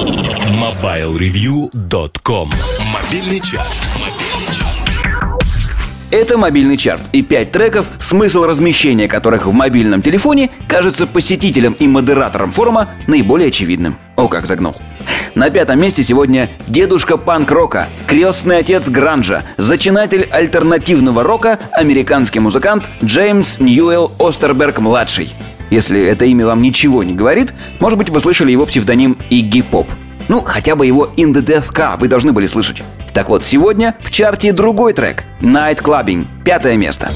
MobileReview.com Мобильный час. Это мобильный чарт и пять треков, смысл размещения которых в мобильном телефоне кажется посетителям и модераторам форума наиболее очевидным. О, как загнул. На пятом месте сегодня дедушка панк-рока, крестный отец гранжа, зачинатель альтернативного рока, американский музыкант Джеймс Ньюэлл Остерберг-младший. Если это имя вам ничего не говорит, может быть, вы слышали его псевдоним Игги Поп. Ну, хотя бы его In the Death Car вы должны были слышать. Так вот, сегодня в чарте другой трек Night Clubbing, пятое место.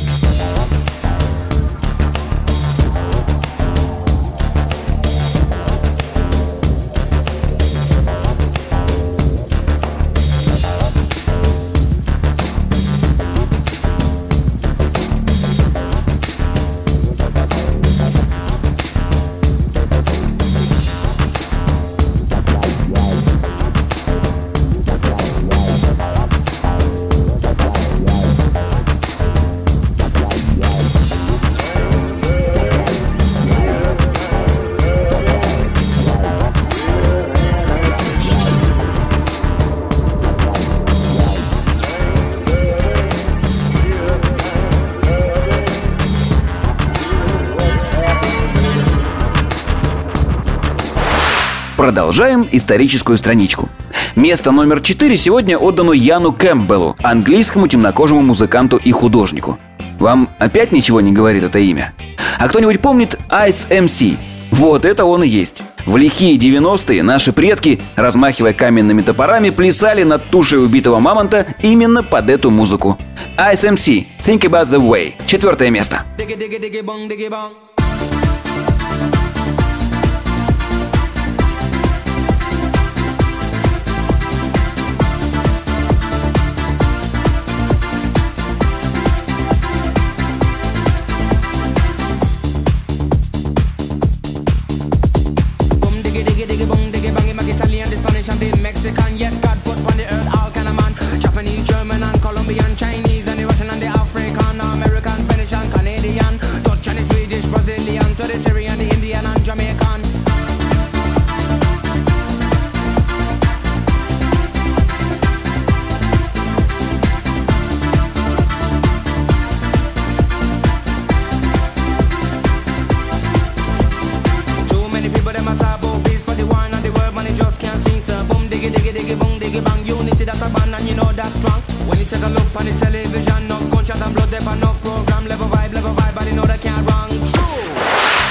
Продолжаем историческую страничку. Место номер 4 сегодня отдано Яну Кэмпбеллу, английскому темнокожему музыканту и художнику. Вам опять ничего не говорит это имя? А кто-нибудь помнит Ice MC? Вот это он и есть. В лихие 90-е наши предки, размахивая каменными топорами, плясали над тушей убитого мамонта именно под эту музыку. Ice MC, Think About The Way, четвертое место. Diggy, diggy, diggy, bong, diggy, bong.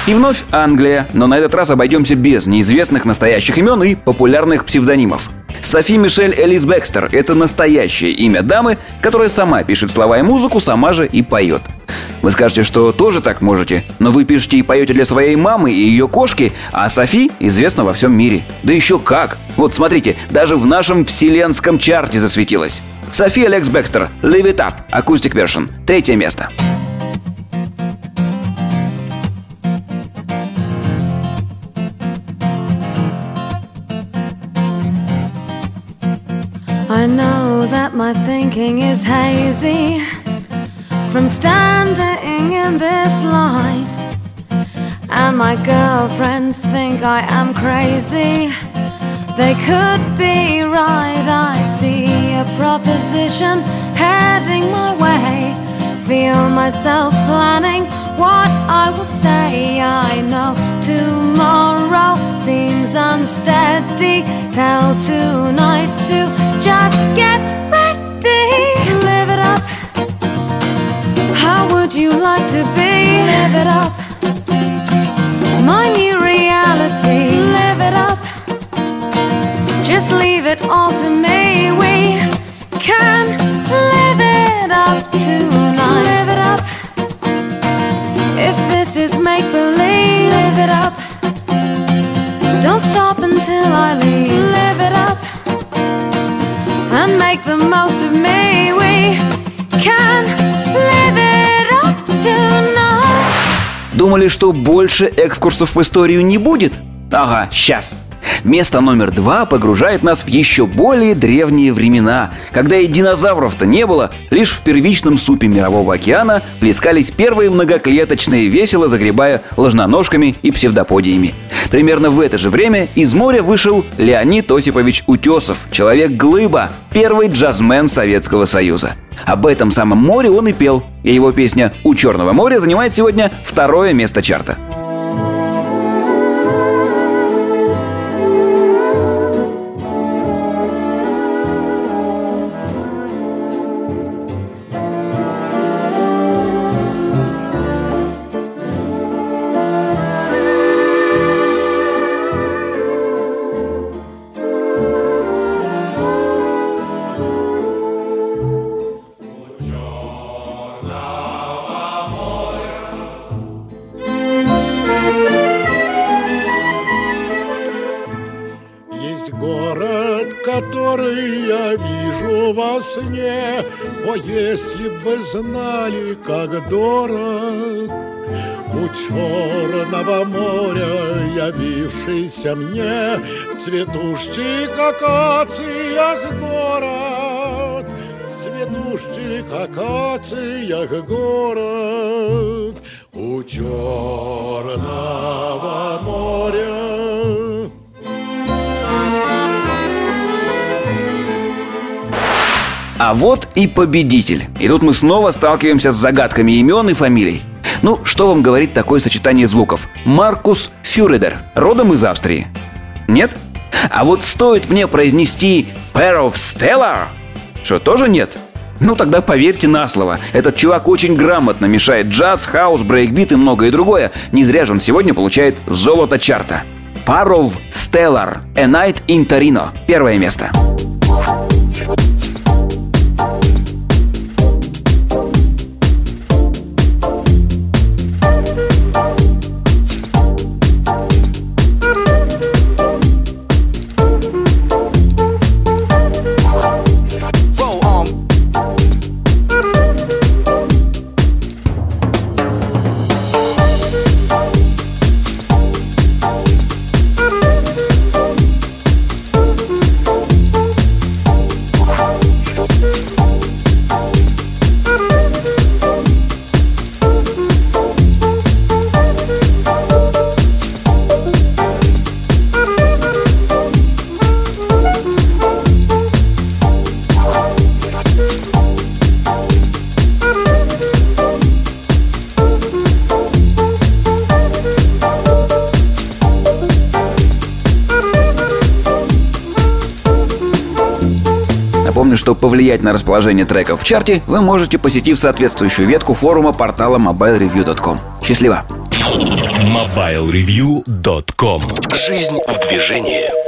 И вновь Англия, но на этот раз обойдемся без неизвестных настоящих имен и популярных псевдонимов. Софи Мишель Элис Бекстер – это настоящее имя дамы, которая сама пишет слова и музыку, сама же и поет. Вы скажете, что тоже так можете, но вы пишете и поете для своей мамы и ее кошки, а Софи известна во всем мире. Да еще как! Вот смотрите, даже в нашем вселенском чарте засветилась. Софи Алекс Бекстер, Live It Up, Acoustic Version, третье место. I know that my thinking is hazy from standing in this light. And my girlfriends think I am crazy. They could be right. I see a proposition heading my way. Feel myself planning what I will say. I know tomorrow seems unsteady. Tell to just get ready. Live it up. How would you like to be? Live it up. My new reality. Live it up. Just leave it all to me. We can live it up tonight. Live it up. If this is make believe, live it up. Don't stop until I leave. Думали, что больше экскурсов в историю не будет? Ага, сейчас. Место номер два погружает нас в еще более древние времена, когда и динозавров-то не было, лишь в первичном супе Мирового океана плескались первые многоклеточные, весело загребая ложноножками и псевдоподиями. Примерно в это же время из моря вышел Леонид Осипович Утесов, человек-глыба, первый джазмен Советского Союза. Об этом самом море он и пел, и его песня «У Черного моря» занимает сегодня второе место чарта. Город, который я вижу во сне, О, если бы вы знали, как дорог У черного моря явившийся мне В цветущих акациях город Цветущих акациях город У черного моря А вот и победитель. И тут мы снова сталкиваемся с загадками имен и фамилий. Ну, что вам говорит такое сочетание звуков? Маркус Фюредер, родом из Австрии. Нет? А вот стоит мне произнести Parov Stelar, что тоже нет? Ну тогда поверьте на слово. Этот чувак очень грамотно мешает джаз, хаус, брейкбит и многое другое. Не зря же он сегодня получает золото чарта. Of Stellar, A Night in Torino. Первое место. Whoa, Напомню, что повлиять на расположение треков в чарте вы можете, посетив соответствующую ветку форума портала mobilereview.com. Счастливо! MobileReview.com Жизнь в движении